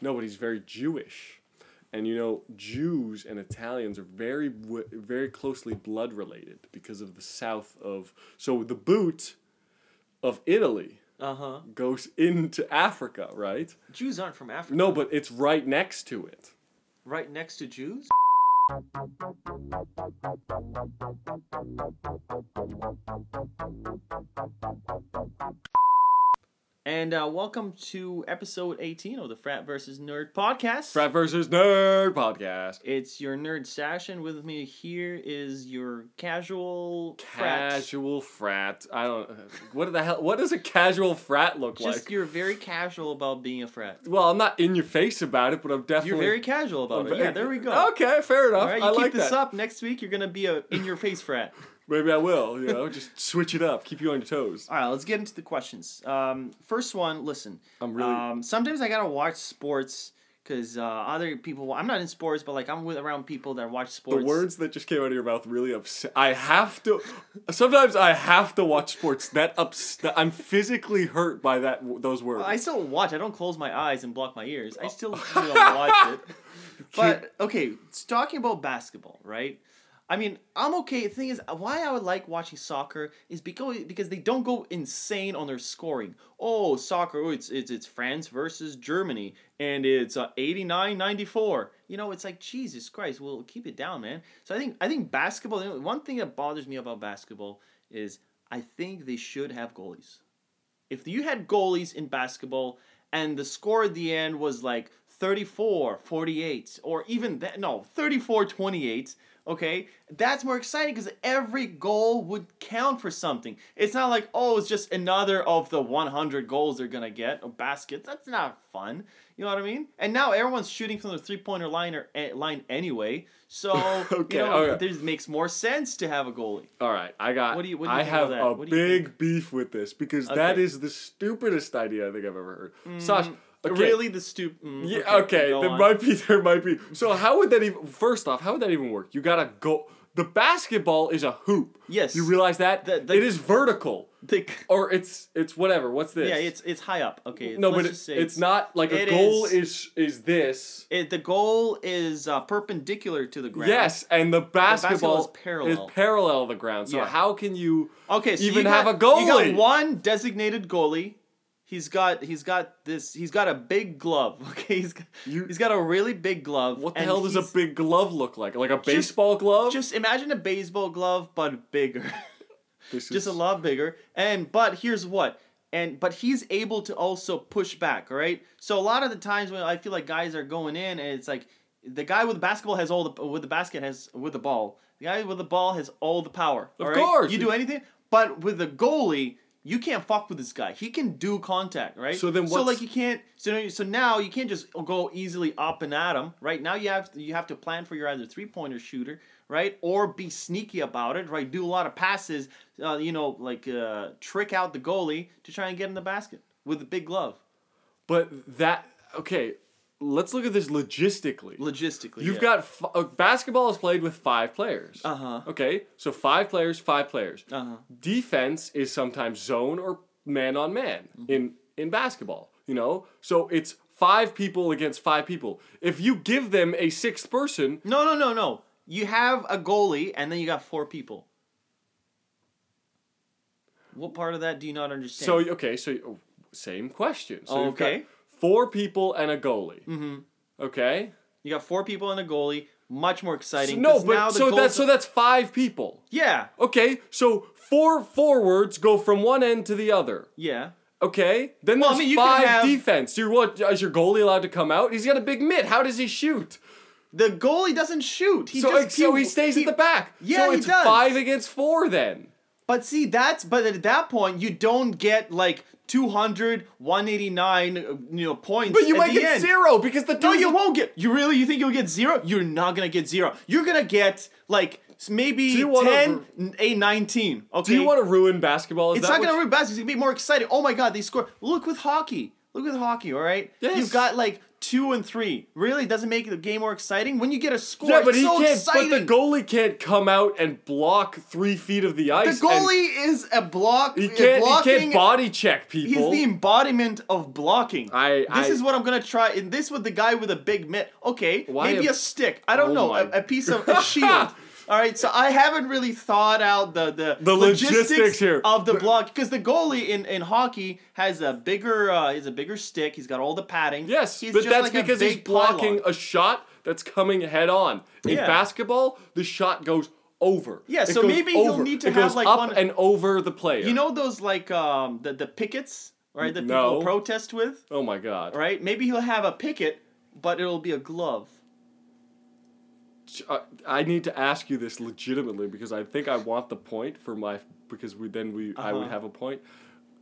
No, but he's very Jewish, and you know Jews and Italians are very very closely blood related because of the south of. So the boot of Italy Uh huh. goes into Africa, right? Jews aren't from Africa. No, but it's right next to it. Right next to Jews. And uh, welcome to episode 18 of the Frat versus Nerd podcast. Frat versus Nerd podcast. It's your nerd and with me here is your casual frat. Casual frat. I don't. What the hell? What does a casual frat look Just like? you're very casual about being a frat. Well, I'm not in your face about it, but I'm definitely. You're very casual about I'm it. very- Yeah, there we go. Okay, fair enough. All right, you I keep like this that. up. Next week, you're gonna be a in your face frat. Maybe I will. You know, just switch it up. Keep you on your toes. All right, let's get into the questions. Um, first one, listen. I'm really. Um, sometimes I gotta watch sports because uh, other people. I'm not in sports, but like I'm with around people that watch sports. the words that just came out of your mouth really upset. I have to. Sometimes I have to watch sports. That ups. I'm physically hurt by that. Those words. I still watch. I don't close my eyes and block my ears. I still you know, watch it. But okay, it's talking about basketball, right? I mean, I'm okay. The thing is, why I would like watching soccer is because because they don't go insane on their scoring. Oh, soccer, oh, it's it's it's France versus Germany, and it's uh, 89-94. You know, it's like Jesus Christ. Well, keep it down, man. So I think I think basketball. you know, One thing that bothers me about basketball is I think they should have goalies. If you had goalies in basketball and the score at the end was like 34 48 or even that no 34 28 okay that's more exciting because every goal would count for something it's not like oh it's just another of the 100 goals they're gonna get or baskets that's not fun you know what i mean and now everyone's shooting from the three-pointer line or eh, line anyway so Okay, you know okay. this makes more sense to have a goalie All right, I got. What do you- what do you I have that? a What do you big beef with this because that Okay. is the stupidest idea I think I've ever heard. Sash, okay, really the stupid mm, Yeah, okay, go there on. might be, there might be. So how would that even? First off, how would that even work? You gotta go. The basketball is a hoop. Yes. You realize that The- the- it is vertical, The- or it's it's whatever. What's this? yeah it's it's high up okay no, but just it, say it's not like a goal is- is is this. It, the goal is uh, perpendicular to the ground. Yes, and the basketball, basketball is parallel. is parallel to the ground. So Yeah. how can you? Okay. So even you got, have a goalie. You got one designated goalie. He's got he's got this he's got a big glove. Okay. He's got, You- he's got a really big glove. What the hell does a big glove look like? Like a baseball glove? Just imagine a baseball glove but bigger. Just a lot bigger. And but here's what. And but he's able to also push back, all right? So a lot of the times when I feel like guys are going in and it's like the guy with the basketball has all the with the basket has with the ball. The guy with the ball has all the power. Of all right? course. You do anything, but with the goalie, you can't fuck with this guy. He can do contact, right? So then so what's- like you can't so so now you can't just go easily up and at him, right? Now you have to, you have to plan for your either three pointer shooter, right, or be sneaky about it, right? Do a lot of passes, uh, you know, like uh, trick out the goalie to try and get in the basket with a big glove. But that okay. Let's look at this logistically. Logistically, You've yeah. got f- uh, basketball is played with five players. Uh huh. Okay, so five players, five players. Uh huh. Defense is sometimes zone or man on man Mm-hmm. in in basketball. You know, so it's five people against five people. If you give them a sixth person, No, no, no, no. You have a goalie, and then you got four people. What part of that do you not understand? so okay, so oh, same question. So you've got Okay. Four people and a goalie. Mm-hmm. Okay. You got four people and a goalie. Much more So, exciting. no, 'cause now but the so that's so that's five people. yeah, Okay, so four forwards go from one end to the other. yeah. Okay, then Well, I there's mean, five have- defense. You're what? Is your goalie allowed to come out? He's got a big mitt. How does he shoot? The goalie doesn't shoot. He so, just so he stays he- at the back. Yeah, so he it's does. five against four then. But see, that's but at that point you don't get like 200, 189, uh, you know, points. But you might get end. zero because the No, you won't get. You really? You think you'll get zero? You're not gonna get zero. You're gonna get like maybe Do you wanna 10, a 19. Okay. Do you want to ruin basketball? Is It's not gonna you- ruin basketball. It's gonna be more exciting. Oh my god, they score! Look with hockey. Look with hockey. All right. Yes. You've got like two and three. Really doesn't make the game more exciting when you get a score. Yeah, but he so can't. exciting. But the goalie can't come out and block three feet of the ice. The goalie is a block. He can't. blocking, He can't body check people. He's the embodiment of blocking. I- this I- is what I'm gonna try. And this with the guy with a big mitt. Okay, Why maybe a- a, stick. I don't Oh know. A, a piece of a shield. All right, so I haven't really thought out the the, The logistics here. of the block because the goalie in, in hockey has a bigger uh, is a bigger stick. He's got all the padding. Yes, he's but just that's like because he's blocking pylon. a shot that's coming head on. In Yeah. basketball, the shot goes over. Yeah, It so maybe he'll need to it have, like, up one- and over the player. You know those like um the the pickets right that No. people protest with Oh my god. right? Maybe he'll have a picket, but it'll be a glove. I, I need to ask you this legitimately because I think I want the point for my because we then we I would Uh-huh. have a point.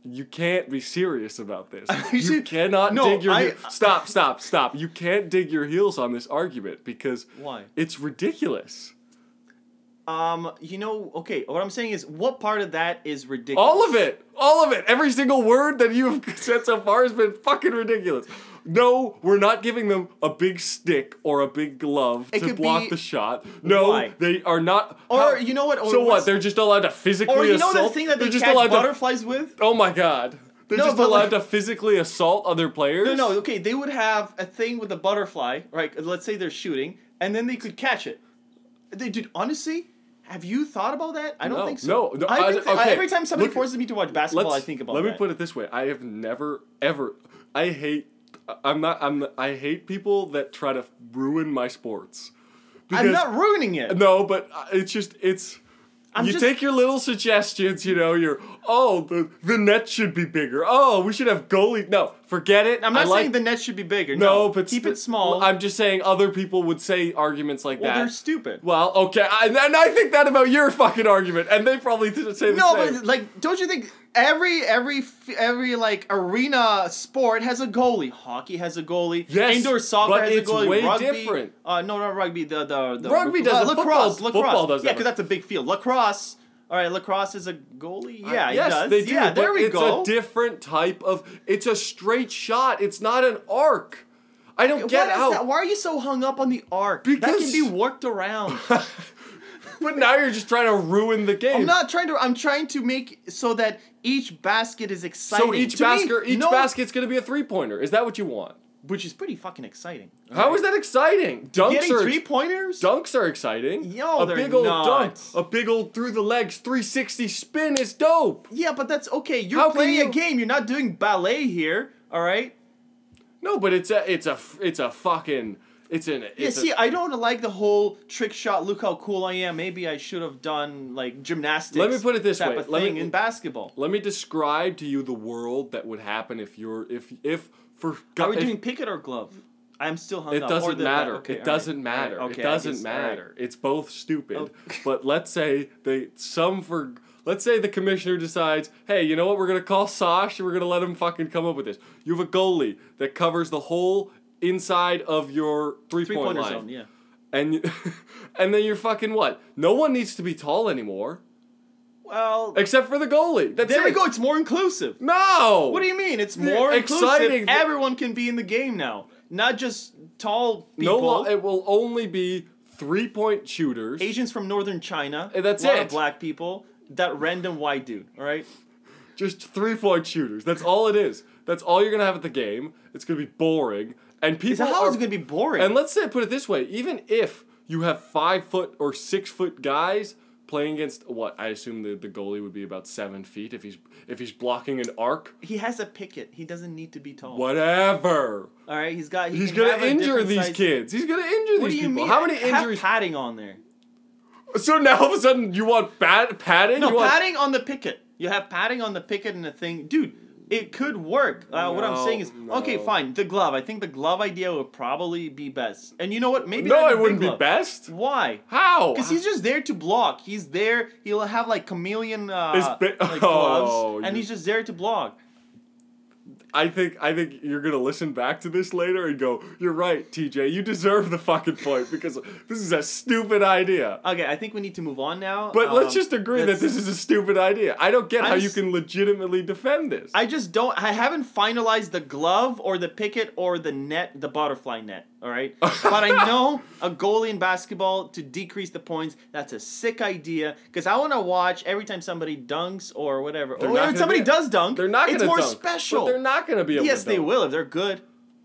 You can't be serious about this. You cannot No, dig your I- heel- stop stop stop. You can't dig your heels on this argument because Why? it's ridiculous. Um, you know, okay. What I'm saying is, what part of that is ridiculous? All of it. All of it. Every single word that you have said so far has been fucking ridiculous. No, we're not giving them a big stick or a big glove It to could block be- the shot. No, Why? they are not. Or how- you know what? Or so what? what's- They're just allowed to physically assault. Or you know assault. the thing that they They're just catch allowed butterflies with? to. Oh my god. They're No, just but allowed like- to physically assault other players. No, no. Okay, they would have a thing with a butterfly, right? Let's say they're shooting, and then they could catch it. They, dude, honestly, have you thought about that? I don't No, think so. no, no, I- been thi- okay, every time somebody look- forces me to watch basketball, I think about it. let that. me put it this way i have never ever i hate i'm not i'm i hate people that try to ruin my sports I'm not ruining it. no but uh, it's just it's I'm you just- take your little suggestions you know you're oh the the net should be bigger oh we should have goalie no forget it I'm not I like, saying the net should be bigger. no No, but keep st- it small. i'm just saying other people would say arguments like well, that they're stupid. well okay I, and i think that about your fucking argument and they probably didn't say the No, same but like, don't you think every every every like arena sport has a goalie? Hockey has a goalie. Yes, Indoor soccer has it's a goalie. way rugby, different. Uh, no, not rugby. The the, the Rugby does it, lacrosse. football- lacrosse. football does Yeah, because that's a big field. Lacrosse. All right, lacrosse is a goalie. Yeah, Uh, it yes, does. they do. Yeah, there we it's go. a different type of. It's a straight shot. It's not an arc. I don't get is how. that? Why are you so hung up on the arc? Because that can be worked around. But now you're just trying to ruin the game. I'm not trying to. I'm trying to make so that each basket is exciting. so each To me, basket, each no- basket's gonna be a three pointer. Is that what you want? which is pretty fucking exciting. How is that exciting? Dunks Getting are three pointers? dunks are exciting. Yo, a they're big old not. dunk, a big old through the legs 360 spin is dope. Yeah, but that's okay. You're How playing you- a game. You're not doing ballet here. All right. No, but it's a it's a it's a fucking it's an it's Yeah. See, I don't like the whole trick shot. Look how cool I am. Maybe I should have done like gymnastics. Let me put it this type way. Of Let me- thing in basketball. Let me describe to you the world that would happen if you're if if for Are we if- doing picket or glove? I'm still hung It up. Or doesn't the- matter. okay, it doesn't matter. all right, okay, it I doesn't guess- all right. matter. It's both stupid. Oh. but let's say they some for let's say the commissioner decides, hey, you know what? We're gonna call Sosh and we're gonna let him fucking come up with this. You have a goalie that covers the whole inside of your three, point line, zone. Yeah. and you- and then you're fucking what? No one needs to be tall anymore Well, except for the goalie. That's there it. we go. It's more inclusive. No. What do you mean? It's more exciting. inclusive. Everyone can be in the game now, not just tall No, people. lo- it will only be three point shooters. Asians from northern China. Eh, that's a lot it. Of black people. That random white dude. All right. Just three point shooters. That's all it is. That's all you're gonna have at the game. It's gonna be boring, and people Is how are. it's gonna be boring? and let's say, put it this way: even if you have five foot or six foot guys playing against what I assume the, the goalie would be about seven feet if he's if he's blocking an arc. he has a picket. He doesn't need to be tall. Whatever. All right. He's got. He He's gonna injure these size- kids. He's gonna injure What these do you people. mean? How many Have injuries? padding on there. so now all of a sudden you want bad padding? No you want, padding on the picket. You have padding on the picket and the thing, dude. It could work. Uh, what I'm saying is, okay, fine. The glove. I think the glove idea would probably be best. And you know what? Maybe no, it wouldn't be best. Why? How? Because he's just there to block. He's there. He'll have like chameleon uh, bi- like Oh, gloves, and you- he's just there to block. I think I think you're gonna listen back to this later and go, "You're right, TJ. You deserve the fucking point because this is a stupid idea." Okay, I think we need to move on now. But let's Um, just agree that this is a stupid idea. I don't get how I'm you can legitimately defend this. I just don't. I haven't finalized the glove or the picket or the net, the butterfly net. All right, but I know a goalie in basketball to decrease the points. That's a sick idea because I want to watch every time somebody dunks or whatever. They're Or when somebody does dunk, they're not It's more dunk, special. But they're not gonna be able yes, to they will if they're good.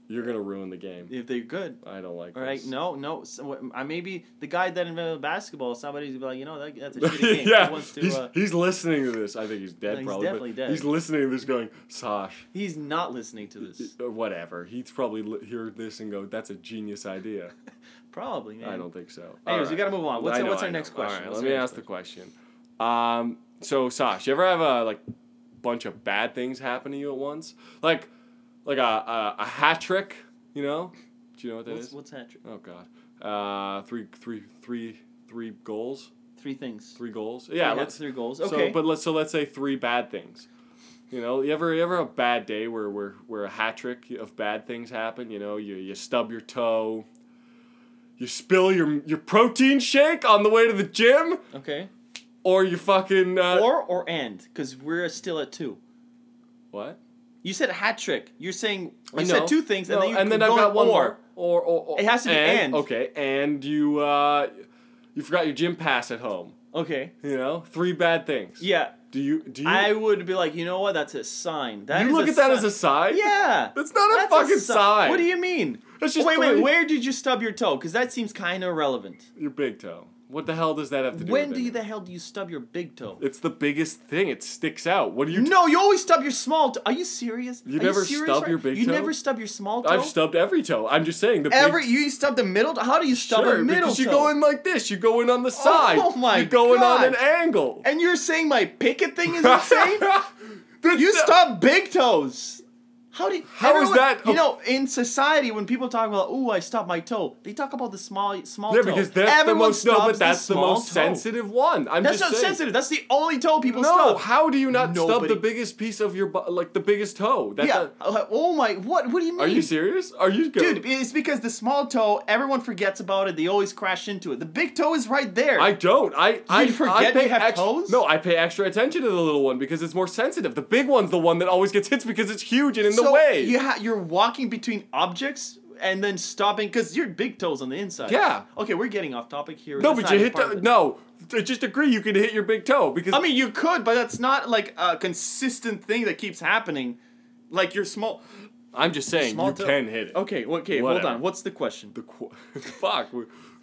You're gonna ruin the game. If they're good. I don't like All right, this. no, no. So, I maybe the guy that invented basketball. Somebody's be like, you know, that, that's a shitty game. yeah, to, he's, uh, he's listening to this. I think he's dead. No, he's probably, definitely dead. He's listening to this, going, "Sash, he's not listening to this. or whatever." He's probably li- heard this and go, "That's a genius idea." Probably, man. I don't think so. Anyways, we gotta move on. What's our- know, what's our next question? All right, let me ask the question. Um, so Sash, you ever have a like bunch of bad things happen to you at once? Like, like a a, a hat trick, you know? Do you know what that is? What's, what's that? trick? Oh God, uh, three, three, three, three goals. Three things. Three goals. Yeah, let's. three goals. So, Okay. but let's so let's say three bad things. You know, you ever you ever a bad day where where where a hat trick of bad things happen? You know, you you stub your toe. You spill your your protein shake on the way to the gym, okay. or you fucking uh, Or or and because we're still at two. what? You said hat trick. You're saying I you know. said two things, and No, then you and then I've go got one or. more. Or, or, or It has to be and. Okay, and you uh, you forgot your gym pass at home. Okay. You know, three bad things. Yeah. Do you do you? I would be like, you know what? That's a sign. That you look a at that si- as a sign. Yeah. That's not a That's fucking si- sign. What do you mean? That's just wait, three- wait. Where did you stub your toe? Because that seems kind of irrelevant. Your big toe. What the hell does that have to do When with do you the hell do you stub your big toe? It's the biggest thing. It sticks out. What do you? No, you always stub your small toe. Are you serious? You Are never serious stub right- your big toe. You toe? never stub your small toe. I've stubbed every toe. I'm just saying the Every big. you stub the middle. Toe? How do you stub Sure, a middle because you go in like this. You go in on the oh side. Oh my You go in on an angle. and you're saying my picket thing is insane? you stub big toes. How do you, How is everyone- that- You know, in society, when people talk about, "Oh, I stubbed my toe," they talk about the small, small Yeah, toe. because that's Everyone the most no, but that's the, small most toe. sensitive one. I'm That's just not saying. sensitive. That's the only toe people No, stub. how do you not stub the biggest piece of your like the biggest toe? That's yeah. Uh, oh my. What? What do you mean? Are you serious? Are you good? Dude, it's because the small toe, everyone forgets about it. They always crash into it. The big toe is right there. I don't. I I forget I you have toes? No, I pay extra attention to the little one because it's more sensitive. The big one's the one that always gets hit because it's huge and in the so way. You ha- you're walking between objects and then stopping because your big toes on the inside. Yeah. Okay, we're getting off topic here. no, That's but you hit the, no. Just agree you can hit your big toe because I mean, you could, but that's not like a consistent thing that keeps happening. Like your small. I'm just saying small you toe- can hit it. Okay. Okay. Hold on. What's the question? The qu- fuck.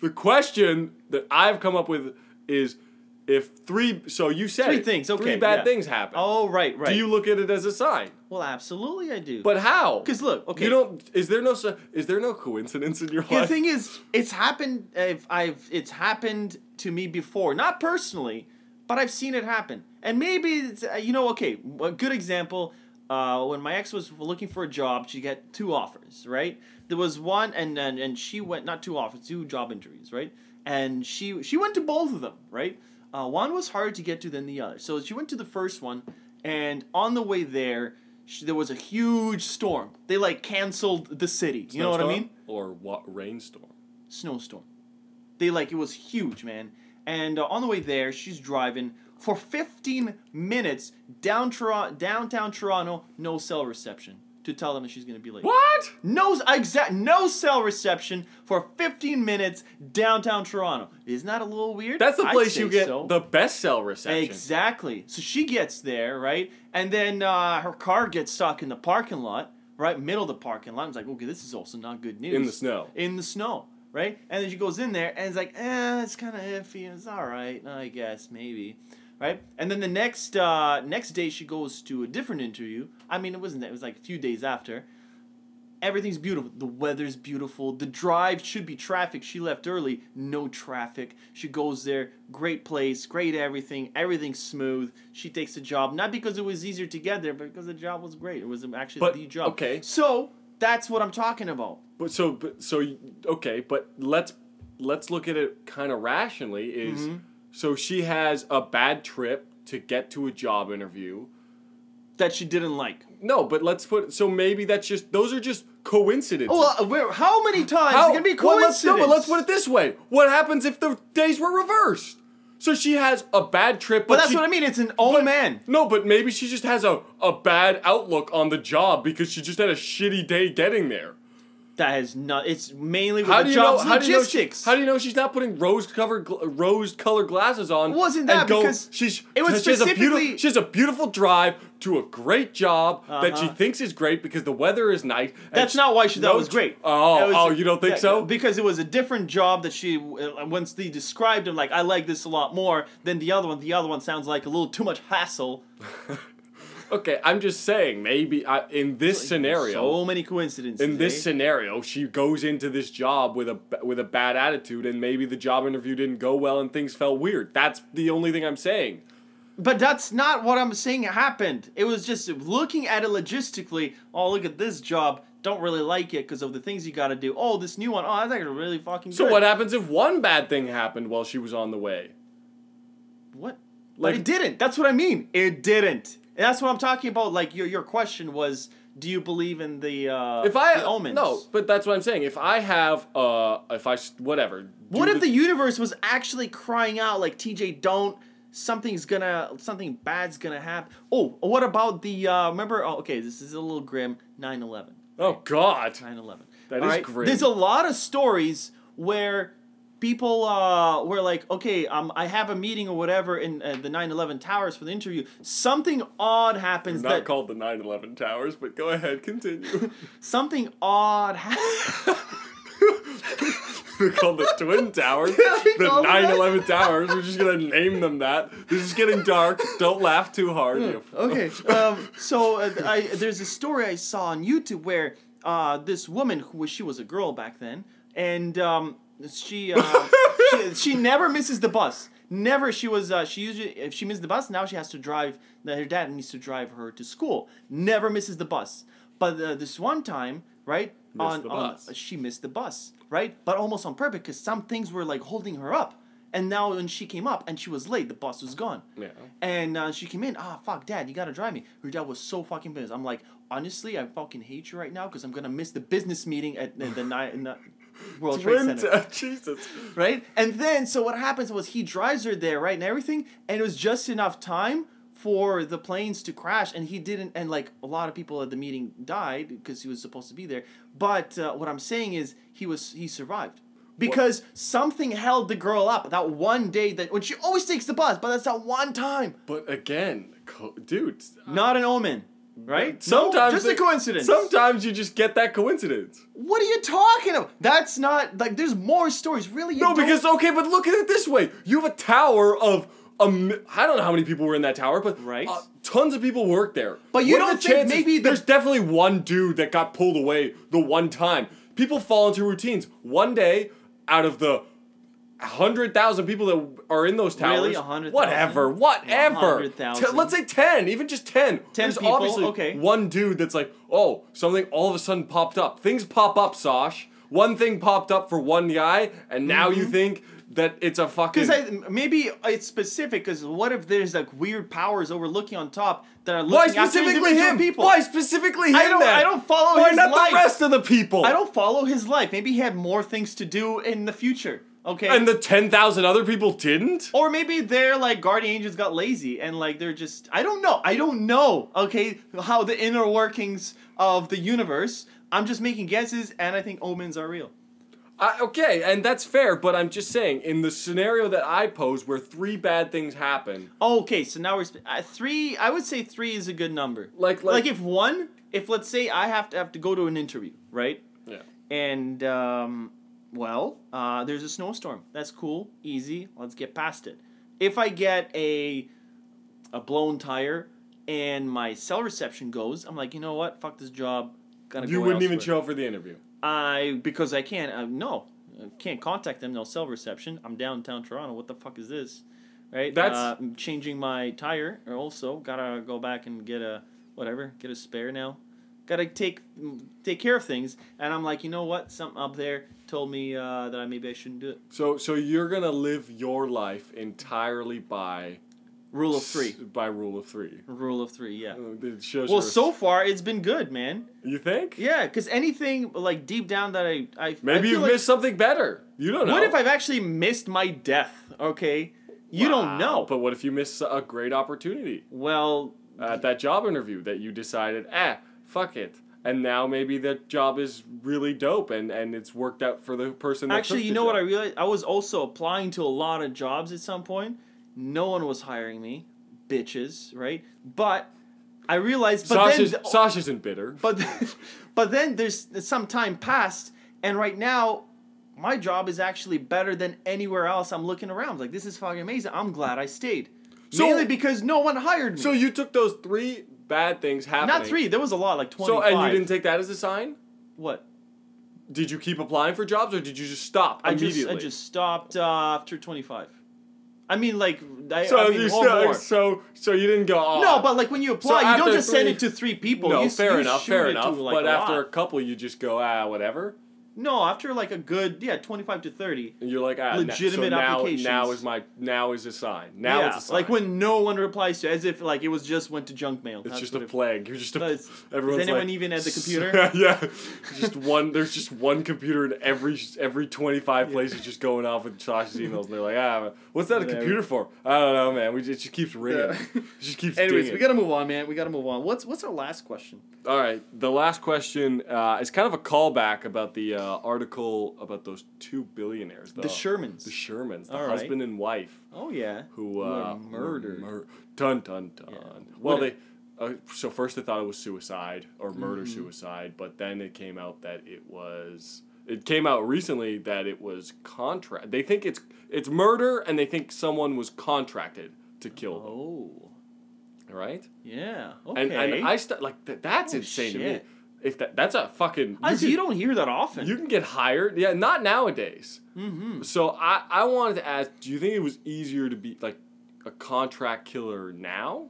The question that I've come up with is if three. So you said Three it, things, Three bad yeah. things happen. Oh, right. Right. Do you look at it as a sign? Well, absolutely, I do. But how? because look, okay. You don't. Is there no? Is there no coincidence in your life the thing is, it's happened. I've, I've, it's happened to me before, not personally, but I've seen it happen. And maybe it's, uh, you know, okay, a good example. Uh, when my ex was looking for a job, she got two offers, right? There was one, and and, and she went not two offers, two job interviews, right? And she she went to both of them, right? Uh, one was harder to get to than the other, so she went to the first one, and on the way there, she, there was a huge storm. They like canceled the city. You know what I mean? Or what? Rainstorm. snowstorm. They like it was huge, man. And uh, on the way there, she's driving for 15 minutes down Tor- downtown Toronto, no cell reception to tell them that she's gonna be late. What? No exact no cell reception for 15 minutes downtown Toronto. Isn't that a little weird? That's the place you get so. the best cell reception. Exactly. So she gets there, right? And then uh, her car gets stuck in the parking lot, right? Middle of the parking lot. I was like, okay, this is also not good news. In the snow. In the snow, right? And then she goes in there and it's like, eh, it's kind of iffy. It's all right, I guess, maybe. Right? And then the next uh, next day she goes to a different interview. I mean, it wasn't that. It was like a few days after. Everything's beautiful. The weather's beautiful. The drive should be traffic. She left early. No traffic. She goes there. Great place. Great everything. Everything's smooth. She takes the job. Not because it was easier to get there, but because the job was great. It was actually But, the job. okay. So that's what I'm talking about. But so, but so, okay, but let's let's look at it kind of rationally. Is Mm-hmm. So she has a bad trip to get to a job interview. that she didn't like. No, but let's put so maybe that's just those are just coincidences. Oh, well, uh, where, how many times How- gonna be well, let's, coincidence? no, but let's put it this way: What happens if the days were reversed? So she has a bad trip, but But that's she- what I mean. It's an old man. No, but maybe she just has a, a bad outlook on the job because she just had a shitty day getting there. That has not. It's mainly with How the do you know? job's How do you know? She, how do you know she's not putting rose covered gl- rose colored glasses on? Wasn't that go, because she's it was she has a beautiful specifically- she has a beautiful drive to a great job that she Uh-huh. thinks is great because the weather is nice. That's she- not why she thought no it was great. Oh, was- oh, you don't think yeah, so? Because it was a different job that she uh, once they described him like I like this a lot more than the other one. The other one sounds like a little too much hassle. Okay, I'm just saying maybe I, in this scenario. So many coincidences. in this eh? scenario, she goes into this job with a with a bad attitude, and maybe the job interview didn't go well, and things felt weird. That's the only thing I'm saying. But that's not what I'm saying happened. It was just looking at it logistically. Oh, look at this job. Don't really like it because of the things you got to do. Oh, this new one. Oh, that's actually really fucking So good. what happens if one bad thing happened while she was on the way? What? Like- but it didn't. That's what I mean. It didn't. And that's what I'm talking about. Like your your question was, do you believe in the uh, If I the omens? no, but that's what I'm saying. If I have uh, if I whatever. What if the universe was actually crying out like TJ, don't something's gonna something bad's gonna happen? Oh, what about the uh, remember? Oh, okay, this is a little grim. 9/11. Oh God. 9/11. That All is grim. There's a lot of stories where people uh, were like, okay, um, I have a meeting or whatever in uh, the 9/11 towers for the interview. Something odd happens Not that called the 9/11 towers, but go ahead, continue. something odd happens. They're called the Twin Towers, the call 9/11 towers. We're just gonna name them that. This is getting dark. Don't laugh too hard. you okay. Um, so uh, I, there's a story I saw on YouTube where uh, this woman, who was she was a girl back then, and um, she, uh, she she never misses the bus. Never. She was uh, she usually if she missed the bus now she has to drive. Her dad needs to drive her to school. Never misses the bus. But uh, this one time, right on, the on she missed the bus, right? But almost on purpose because some things were like holding her up. And now when she came up and she was late, the bus was gone. Yeah. And uh, she came in, ah, fuck, dad, you gotta drive me. Her dad was so fucking pissed. I'm like, honestly, I fucking hate you right now because I'm gonna miss the business meeting at the, the night World Trade Center. Jesus. Right? And then, so what happens was he drives her there, right, and everything, and it was just enough time for the planes to crash, and he didn't, and like a lot of people at the meeting died because he was supposed to be there. But uh, what I'm saying is, he was he survived. Because something held the girl up that one day that when she always takes the bus, but that's that one time. But again, co- dude. Not an omen, right? Sometimes just a coincidence. Sometimes you just get that coincidence. What are you talking about? That's not like there's more stories. Really? No, don't- because okay, but look at it this way: you have a tower of a mi- I don't know how many people were in that tower, but Right. uh, tons of people work there. But you What don't think chances- maybe the- there's definitely one dude that got pulled away the one time. People fall into routines. One day, out of the hundred thousand people that are in those towers, Really? 100,000? whatever, whatever. 100,000? T- let's say ten, even just ten. 10 There's people? obviously Okay. one dude that's like, oh, something all of a sudden popped up. Things pop up, Sosh. One thing popped up for one guy, and now you mm-hmm. think that it's a fucking. Because maybe it's specific. Because what if there's like weird powers overlooking on top that are Why looking after specifically him? people? Why specifically him? I don't- then? I don't follow Why his not life. the rest of the people? I don't follow his life. Maybe he had more things to do in the future. Okay. And the ten thousand other people didn't. or maybe they're like guardian angels got lazy and like they're just I don't know. I don't know. Okay, how the inner workings of the universe. I'm just making guesses, and I think omens are real. I, okay, and that's fair, but I'm just saying, in the scenario that I pose, where three bad things happen, Okay, so now we're sp- uh, three. I would say three is a good number. Like- like, like- if one, if let's say I have to have to go to an interview, right? yeah, And um, well, uh, there's a snowstorm. That's cool, easy. Let's get past it. If I get a a blown tire and my cell reception goes, I'm like, you know what? Fuck this job. Gotta you go wouldn't even show up for the interview. I because I can't. Uh, no, I can't contact them. No cell reception. I'm downtown Toronto. What the fuck is this? Right. That's- uh, I'm changing my tire. Also, gotta go back and get a whatever. Get a spare now. Gotta take take care of things. And I'm like, you know what? Something up there told me uh, that I maybe I shouldn't do it. So, so you're gonna live your life entirely by Rule of three. By rule of three. Rule of three. Yeah. Uh, It shows Well, so far it's been good, man. you think? Yeah, because anything like deep down that I I Maybe you've like, missed something better. You don't know. What if I've actually missed my death? Okay, you Wow, don't know. But what if you miss a great opportunity well, at that job interview that you decided, ah, fuck it, and now maybe that job is really dope and and it's worked out for the person. That actually, you the know what I job. realized? I was also applying to a lot of jobs at some point. No one was hiring me, bitches, right? But I realized, but Sasha's, then, Sasha isn't bitter. but but then there's some time passed, and right now. My job is actually better than anywhere else I'm looking around. Like this is fucking amazing. I'm glad I stayed. So- Mainly because no one hired me. So you took those three bad things happening. Not three. There was a lot, like twenty. So and you didn't take that as a sign. what? Did you keep applying for jobs or did you just stop I immediately? just I just stopped uh, after twenty five. I mean, like I, so I mean, you still, so so you didn't go. Oh. No, but like when you apply, you don't just send it to three people. no, you, fair you enough, fair it to, enough. like, but after lot. a couple, you just go ah whatever. No, after like a good yeah twenty five to thirty. And you're like ah Legitimate so now, applications. Now is my now is a sign. Now yeah, it's a sign. like when no one replies to, as if like it was just went to junk mail. it's just a plague. You're just a. Does- everyone's is anyone like, even at the computer? yeah, just one. There's just one computer in every every 25 places just going off with Josh's emails, and they're like, ah, what's that a computer for? I don't know, man. We just, it just keeps ringing. Yeah. It just keeps. Anyways, dinging. we gotta move on, man. We gotta move on. What's what's our last question? All right, the last question uh, is kind of a callback about the uh, article about those two billionaires, The Shermans. the Shermans, the All right. husband and wife Oh yeah. who, uh, murdered. Mur- dun dun dun. Yeah. Well, What they. Uh, so first they thought it was suicide or murder Mm-hmm. suicide, but then it came out that it was. It came out recently that it was contract. They think it's it's murder, and they think someone was contracted to kill them. Oh. Right? Yeah. Okay. And and I st- like th- that's Oh, insane to me. If that that's a fucking I you see, can- you don't hear that often. You can get hired. Yeah, not nowadays. mm-hmm. So I, I wanted to ask, do you think it was easier to be like a contract killer now?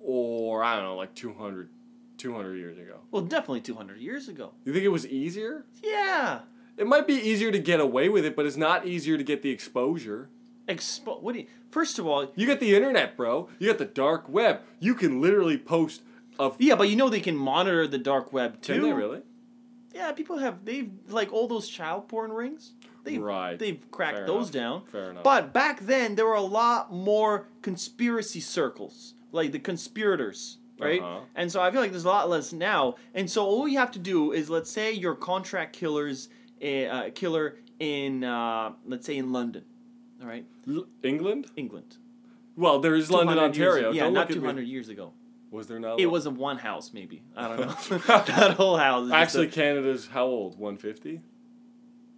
Or I don't know, like 200, 200 years ago? Well, definitely 200 years ago. You think it was easier? Yeah. It might be easier to get away with it, but it's not easier to get the exposure. Expo- what do you, First of all, You got the internet, bro. You got the dark web. You can literally post a yeah, but you know they can monitor the dark web too. Can they really? Yeah, people have they've like all those child porn rings. They've, Right. They've cracked Fair those enough. down. Fair enough. But back then there were a lot more conspiracy circles, like the conspirators, right? Uh-huh. And so I feel like there's a lot less now. And so all you have to do is let's say you're contract killers, eh, uh, killer in uh, let's say in London, all right, L- England? England. Well, there is London, 200 years- Ontario. yeah, Don't not look at me. 200 years ago. Was there not? It was in one house, maybe. I don't know. that whole house. is Actually, a- Canada's how old? 150?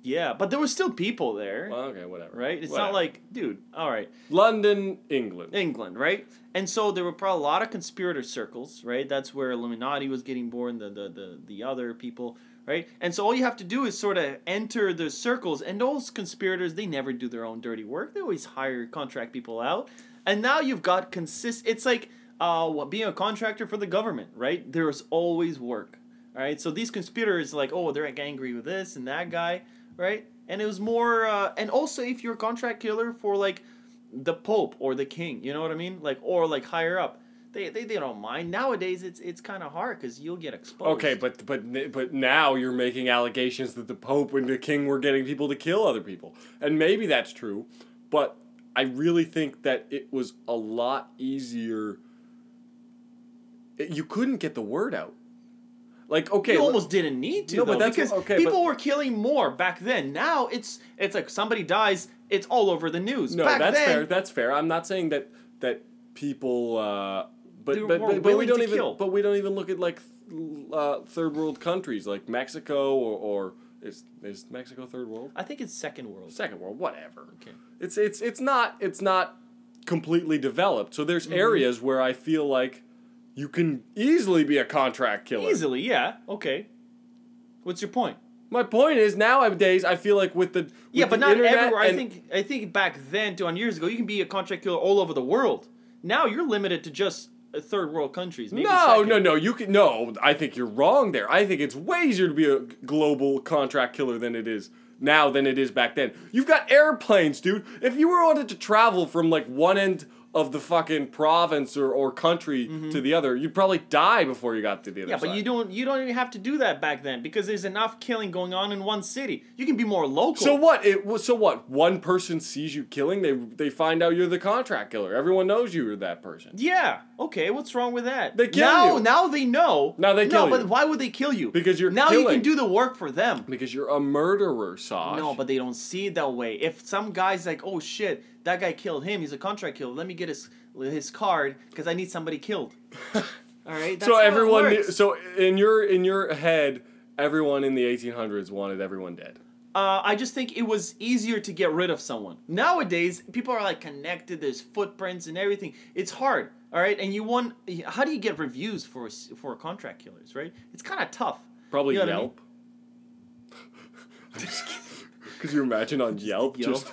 yeah, but there were still people there, Well, okay, whatever. right? It's Whatever. not like, dude, all right, London, England. England, right? And so there were probably a lot of conspirator circles, right? That's where Illuminati was getting born, the the the, the other people, right? And so all you have to do is sort of enter the circles, and those conspirators, they never do their own dirty work. They always hire contract people out, and now you've got consist. It's like uh, being a contractor for the government, right? There's always work, right? So these conspirators, like, oh, they're angry with this and that guy, right? And it was more, uh, and also if you're a contract killer for like the Pope or the King, you know what I mean? Like, or like higher up. They, they, they don't mind. Nowadays, it's it's kind of hard because you'll get exposed. Okay, but but but now you're making allegations that the Pope and the King were getting people to kill other people, and maybe that's true, but I really think that it was a lot easier. You couldn't get the word out. Like okay, you almost didn't need to No, though, but that's- because okay, people but- were killing more back then. Now it's it's like somebody dies, it's all over the news. No, back that's then, fair. That's fair. I'm not saying that that people, uh, but but, but, but we don't even kill. but we don't even look at like th- uh, third world countries like Mexico or, or is is Mexico third world? I think it's second world. Second world, whatever. Okay. It's it's it's not it's not completely developed. So there's Mm-hmm. areas where I feel like you can easily be a contract killer. Easily, yeah. Okay. What's your point? My point is nowadays I feel like with the with yeah, but the not everywhere. I think I think back then, 200 years ago, you can be a contract killer all over the world. Now you're limited to just uh, third world countries. Maybe No, second. no, no. You can no. I think you're wrong there. I think it's way easier to be a global contract killer than it is now than it is back then. You've got airplanes, dude. If you were wanted to travel from like one end of the fucking province or, or country to the other, you'd probably die before you got to the other Mm-hmm. Yeah, side. but you don't you don't even have to do that back then because there's enough killing going on in one city. You can be more local. So what? It so what? One person sees you killing, they they find out you're the contract killer. Everyone knows you are that person. Yeah. Okay. What's wrong with that? They kill now, you. Now they know. Now they kill No, but why would they kill you? Because you're now you can do the work for them. Because you're a murderer, Saj. No, but they don't see it that way. If some guy's like, "Oh shit, that guy killed him. He's a contract killer. Let me get his his card because I need somebody killed." All right. That's so how it everyone, works. knew- so in your in your head, everyone in the 1800s wanted everyone dead. Uh, I just think it was easier to get rid of someone. Nowadays, people are like connected. There's footprints and everything. It's hard, all right. And you want how do you get reviews for for contract killers, right? It's kind of tough. Probably You know what I mean? You imagine on Yelp, Yelp. just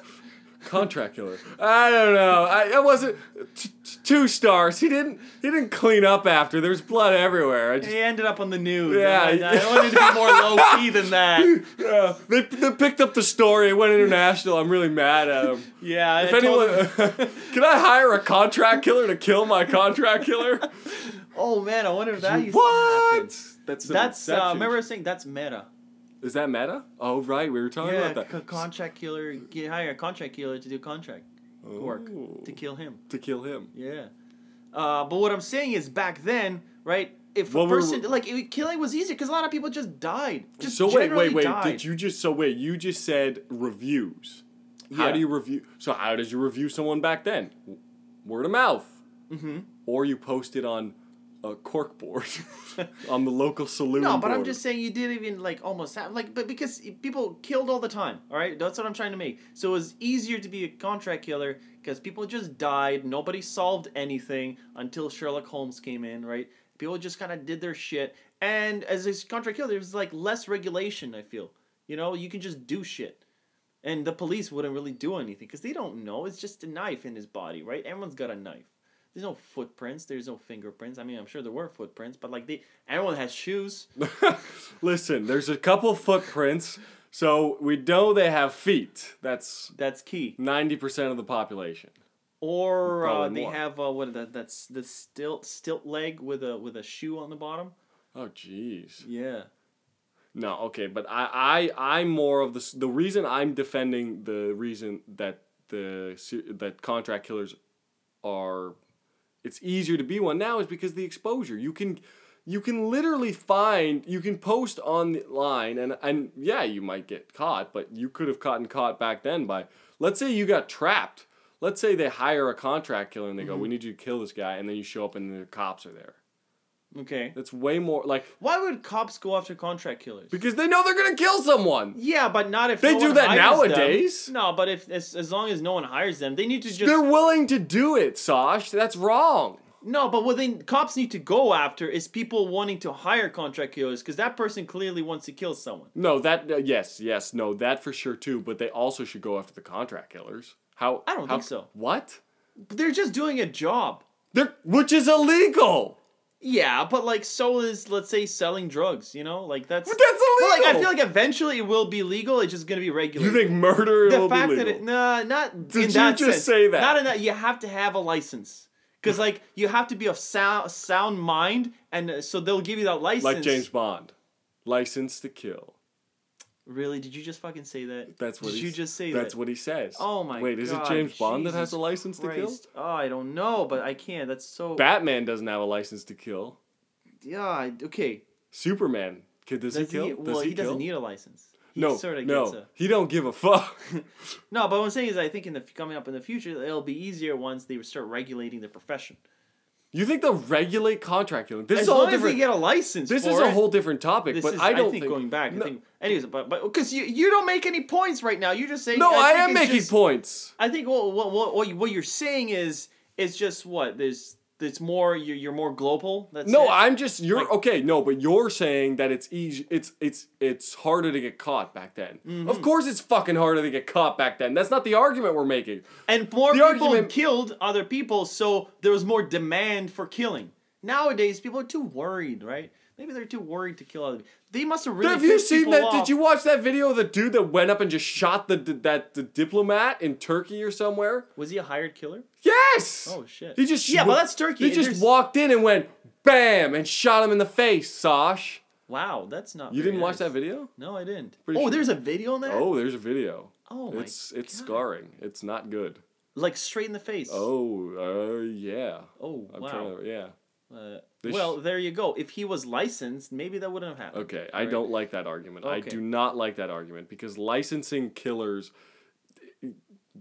contract killer? I don't know. I, I wasn't t- t- two stars. He didn't. He didn't clean up after. There's blood everywhere. I just, He ended up on the news. Yeah, I. I wanted to be more low key than that. yeah, they, they picked up the story. It went international. I'm really mad at him. Yeah. If I told him- anyone, can I hire a contract killer to kill my contract killer? oh man, I wonder if that used to what? happen. That's That's uh, remember I was saying that's meta. Is that meta? Oh right, we were talking Yeah, about that. contract killer. Get hire a contract killer to do contract work Oh, to kill him. to kill him. Yeah. Uh, but what I'm saying is back then, right? If Well, a person like it, killing was easy because a lot of people just died. Just so wait, wait, wait. died. Did you just so wait? You just said reviews. How Yeah. do you review? So how did you review someone back then? Word of mouth, Mm-hmm. or you post it on a cork board on the local saloon. No, but I'm just saying you didn't even like almost have like, but because people killed all the time. All right, that's what I'm trying to make. So it was easier to be a contract killer because people just died. Nobody solved anything until Sherlock Holmes came in. Right? People just kind of did their shit, and as a contract killer, there's like less regulation. I feel. You know, you can just do shit. And the police wouldn't really do anything because they don't know. It's just a knife in his body, right? Everyone's got a knife. There's no footprints. There's no fingerprints. I mean, I'm sure there were footprints, but like they, everyone has shoes. Listen, there's a couple footprints, so we know they have feet. That's That's key. ninety percent of the population. Or uh, they more. have uh, what that that's the stilt stilt leg with a with a shoe on the bottom. Oh, jeez. Yeah. No, okay, but I, I, I'm more of the the reason I'm defending the reason that the that contract killers are, it's easier to be one now is because the exposure. You can, you can literally find, you can post online and and yeah, you might get caught, but you could have gotten caught back then by, let's say you got trapped. Let's say they hire a contract killer and they go, mm-hmm. "We need you to kill this guy," and then you show up and the cops are there. Okay. That's way more like Why would cops go after contract killers? because they know they're gonna kill someone. yeah, but not if They no do one that hires nowadays. Them. No, but if as, as long as no one hires them, they need to just They're willing to do it, Sash. That's wrong. no. But what they cops need to go after is people wanting to hire contract killers because that person clearly wants to kill someone. No, that uh, yes, yes, no, that for sure too. But they also should go after the contract killers. How? I don't how- think so. What? But they're just doing a job. They're which is illegal. Yeah, but like so is let's say selling drugs. You know, like that's. But that's But like. I feel like eventually it will be legal. It's just gonna be regulated. you think murder the will fact be that it nah not Did in you that just sense. say that? Not in that you have to have a license because like you have to be of sound sound mind and uh, so they'll give you that license. like James Bond, license to kill. Really? Did you just fucking say that? That's what Did he you just say That's that? what he says. Oh my Wait, is it God, James Bond that has a license to kill? Christ. Oh, I don't know, but I can't. That's so. Batman doesn't have a license to kill. Yeah. I- Okay. Superman, kid, does, Does he kill? he? does Well, he, he, doesn't need a license. He no, sort of no, gets a. he don't give a fuck. No, but what I'm saying is, I think in the coming up in the future, it'll be easier once they start regulating the profession. You think they'll regulate contract killing? This as is a whole long as different. they get a license. This for is a it. whole different topic, This but is, I don't think, going back. No, I think, anyways, but but because you you don't make any points right now. You're just saying. no, I, think am it's making just- points. I think what what what what, you, what you're saying is is just what there's there's more you're, you're more global. That's No, it? I'm just you're Like- okay. No, but you're saying that it's easy. It's it's it's harder to get caught back then. Mm-hmm. Of course, it's fucking harder to get caught back then. That's not the argument we're making. and more the people argument- killed other people, so there was more demand for killing. Nowadays, people are too worried, right? Maybe they're too worried to kill other. They must have really. Have you seen that? off. Did you watch that video of the dude that went up and just shot the that the diplomat in Turkey or somewhere? Was he a hired killer? Yes. Oh shit. He just Yeah, but that's Turkey. He just There's- walked in and went bam and shot him in the face. Sosh, Wow, that's not. you didn't watch that video? No, I didn't. Pretty oh, sure- there's a video on that. Oh, there's a video. Oh my it's it's God. scarring. It's not good. Like straight in the face. Oh, uh, yeah. Oh I'm wow. trying to, yeah. Uh, This- well, there you go. If he was licensed, maybe that wouldn't have happened. Okay, I Right? don't like that argument. I do not like that argument because licensing killers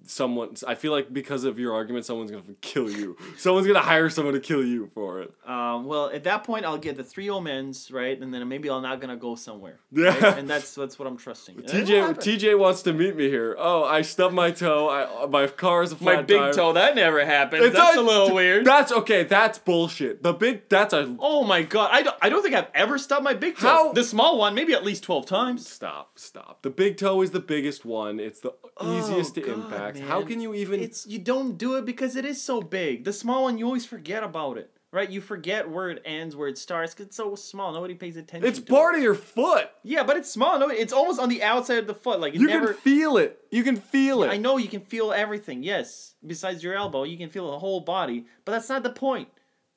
someone I feel like because of your argument someone's going to kill you. someone's going to hire someone to kill you for it. Um, well, at that point, I'll get the three omens, right, and then maybe I'm not gonna go somewhere. Yeah. right? and that's that's what I'm trusting. TJ. TJ wants to meet me here. Oh, I stubbed my toe. I my car is a flat my big tire. toe. That never happened. It's that's a- a little weird. That's okay. That's bullshit. The big that's a Oh my god! I don't. I don't think I've ever stubbed my big toe. How- The small one, maybe at least twelve times. Stop, stop. The big toe is the biggest one. It's the easiest oh, to Oh, God, impact. How can you even It's you don't do it because it is so big. The small one, you always forget about it, right? You forget where it ends, where it starts. 'cause it's so small. Nobody pays attention. It's to part it. of your foot. Yeah, but it's small. No, it's almost on the outside of the foot. Like You never. can feel it. You can feel it. I know you can feel everything. Yes, besides your elbow, you can feel the whole body. But that's not the point.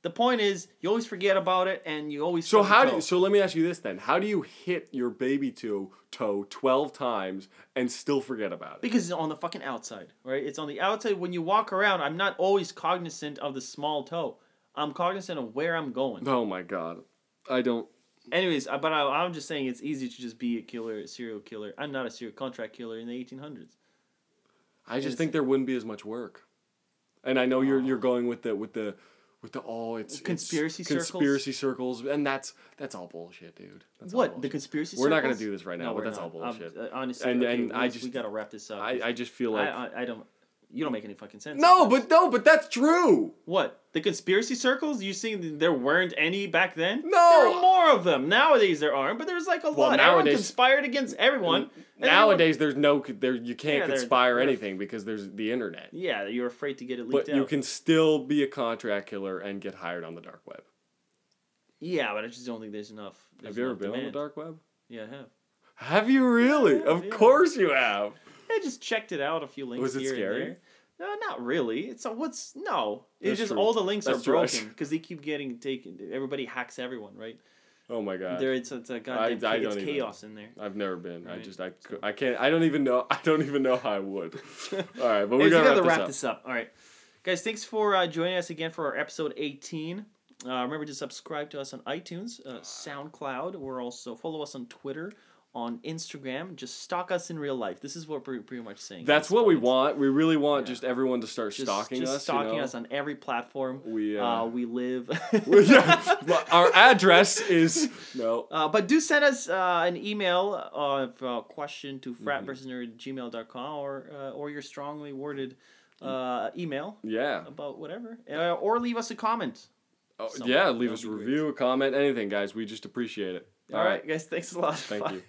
The point is you always forget about it, and you always. So how do you, so let me ask you this then. How do you hit your baby toe toe 12 times and still forget about it? Because it's on the fucking outside, right? It's on the outside. When you walk around, I'm not always cognizant of the small toe. I'm cognizant of where I'm going. Oh my god. I don't Anyways, but I, I'm just saying it's easy to just be a killer, a serial killer. I'm not a serial contract killer in the 1800s. I just It's- think there wouldn't be as much work. And I know you're you're going with the with the with the oh it's it's Conspiracy circles? conspiracy circles and that's that's all bullshit, dude. That's all what the conspiracy? We're not gonna do this right now, No, but that's not. all bullshit. Um, uh, honestly, And- okay, and we, I we gotta wrap this up. I, I just feel like I, I, I don't. You don't make any fucking sense. No, but no, but that's true. What? The conspiracy circles? You think there weren't any back then? No. There are more of them. Nowadays there aren't, but there's like a Well, lot. Everyone nowadays- conspired against everyone. and everyone- Nowadays there's no there you can't Yeah, they're- conspire they're- anything because there's the internet. Yeah, you're afraid to get it leaked But out. you can still be a contract killer and get hired on the dark web. Yeah, but I just don't think there's enough. there's have you ever enough been on the dark web? Yeah, I have. Have you really? Yeah, of yeah. course you have. I just checked it out. A few links. Was it here and scary? there. No, not really. It's a, what's no. It's That's just true. all the links That's are true. Broken because they keep getting taken. Everybody hacks everyone, right? Oh my god. There, it's it's a goddamn I don't it's even- chaos in there. I've never been. I just I, I can't I don't even know I don't even know how I would. All right, but we Anyways, gotta, we wrap, gotta this up. All right, guys, thanks for uh, joining us again for our episode eighteen. Uh, remember to subscribe to us on iTunes, uh, SoundCloud. We're also follow us on Twitter, on Instagram. Just stalk us in real life. This is what we're pretty much saying. That's what we want. We really want Yeah. just everyone to start Just, stalking just us. stalking you know? us on every platform. We uh, Uh, we live. yeah, our address is no. Uh, but do send us uh, an email of uh, question to Mm-hmm. fratversusnerd@gmail.com or uh, or your strongly worded uh, email Yeah. about whatever, uh, or leave us a comment. Oh, yeah. Leave That us a be great. review, a comment, anything, guys. We just appreciate it. All right, guys, thanks a lot. Thank Bye. you.